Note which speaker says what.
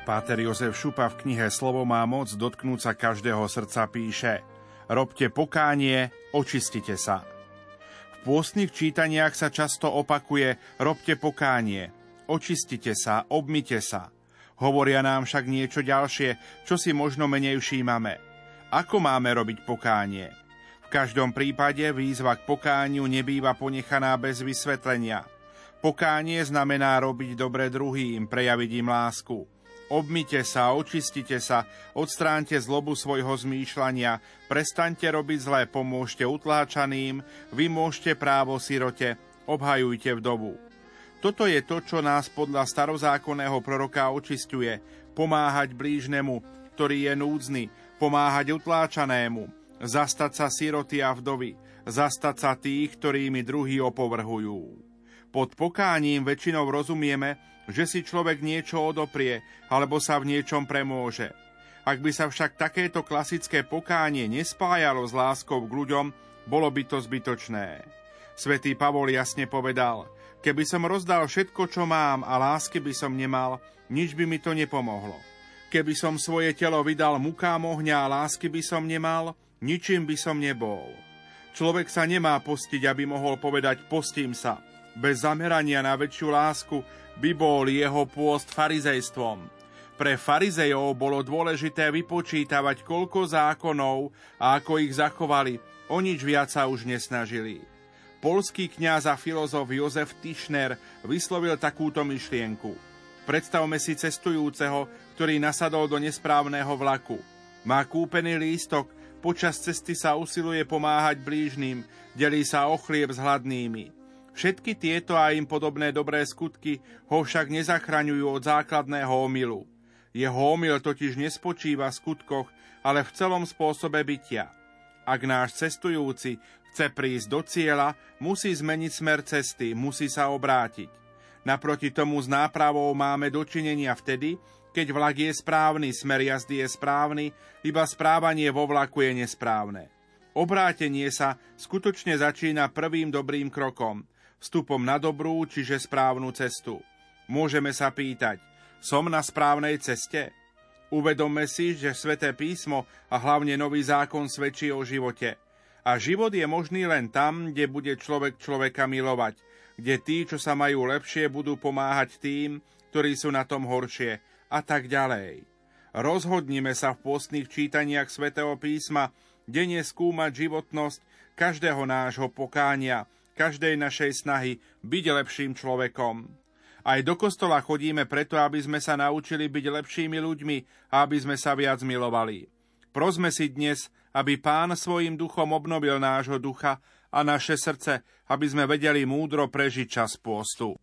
Speaker 1: Páter Jozef Šupa v knihe Slovo má moc dotknúť sa každého srdca píše Robte pokánie, očistite sa. V pôstnych čítaniach sa často opakuje Robte pokánie, očistite sa, obmite sa. Hovoria nám však niečo ďalšie, čo si možno menej všímame. Ako máme robiť pokánie? V každom prípade výzva k pokániu nebýva ponechaná bez vysvetlenia. Pokánie znamená robiť dobre druhým, prejaviť im lásku. Obmite sa, očistite sa, odstránte zlobu svojho zmýšľania, prestaňte robiť zlé, pomôžte utláčaným, vy môžete právo sirote, obhajujte vdovu. Toto je to, čo nás podľa starozákonného proroka očistuje, pomáhať blížnemu, ktorý je núdzny, pomáhať utláčanému, zastať sa siroty a vdovy, zastať sa tých, ktorými druhí opovrhujú. Pod pokáním väčšinou rozumieme, že si človek niečo odoprie alebo sa v niečom premôže. Ak by sa však takéto klasické pokánie nespájalo s láskou k ľuďom, bolo by to zbytočné. Svetý Pavol jasne povedal, keby som rozdal všetko, čo mám a lásky by som nemal, nič by mi to nepomohlo. Keby som svoje telo vydal mukám ohňa a lásky by som nemal, ničím by som nebol. Človek sa nemá postiť, aby mohol povedať postím sa. Bez zamerania na väčšiu lásku by bol jeho pôst farizejstvom. Pre farizejov bolo dôležité vypočítavať, koľko zákonov a ako ich zachovali. O nič viac sa už nesnažili. Polský kňaz a filozof Jozef Tischner vyslovil takúto myšlienku. Predstavme si cestujúceho, ktorý nasadol do nesprávneho vlaku. Má kúpený lístok, počas cesty sa usiluje pomáhať blížnym, delí sa o chlieb s hladnými. Všetky tieto a im podobné dobré skutky ho však nezachraňujú od základného omylu. Jeho omyl totiž nespočíva v skutkoch, ale v celom spôsobe bytia. Ak náš cestujúci chce prísť do cieľa, musí zmeniť smer cesty, musí sa obrátiť. Naproti tomu s nápravou máme dočinenia vtedy, keď vlak je správny, smer jazdy je správny, iba správanie vo vlaku je nesprávne. Obrátenie sa skutočne začína prvým dobrým krokom – vstupom na dobrú, čiže správnu cestu. Môžeme sa pýtať, som na správnej ceste? Uvedomme si, že sväté písmo a hlavne nový zákon svedčí o živote. A život je možný len tam, kde bude človek človeka milovať, kde tí, čo sa majú lepšie, budú pomáhať tým, ktorí sú na tom horšie a tak ďalej. Rozhodnime sa v postných čítaniach svätého písma denne skúmať životnosť každého nášho pokánia, každej našej snahy byť lepším človekom. Aj do kostola chodíme preto, aby sme sa naučili byť lepšími ľuďmi a aby sme sa viac milovali. Prosme si dnes, aby Pán svojim duchom obnovil nášho ducha a naše srdce, aby sme vedeli múdro prežiť čas pôstu.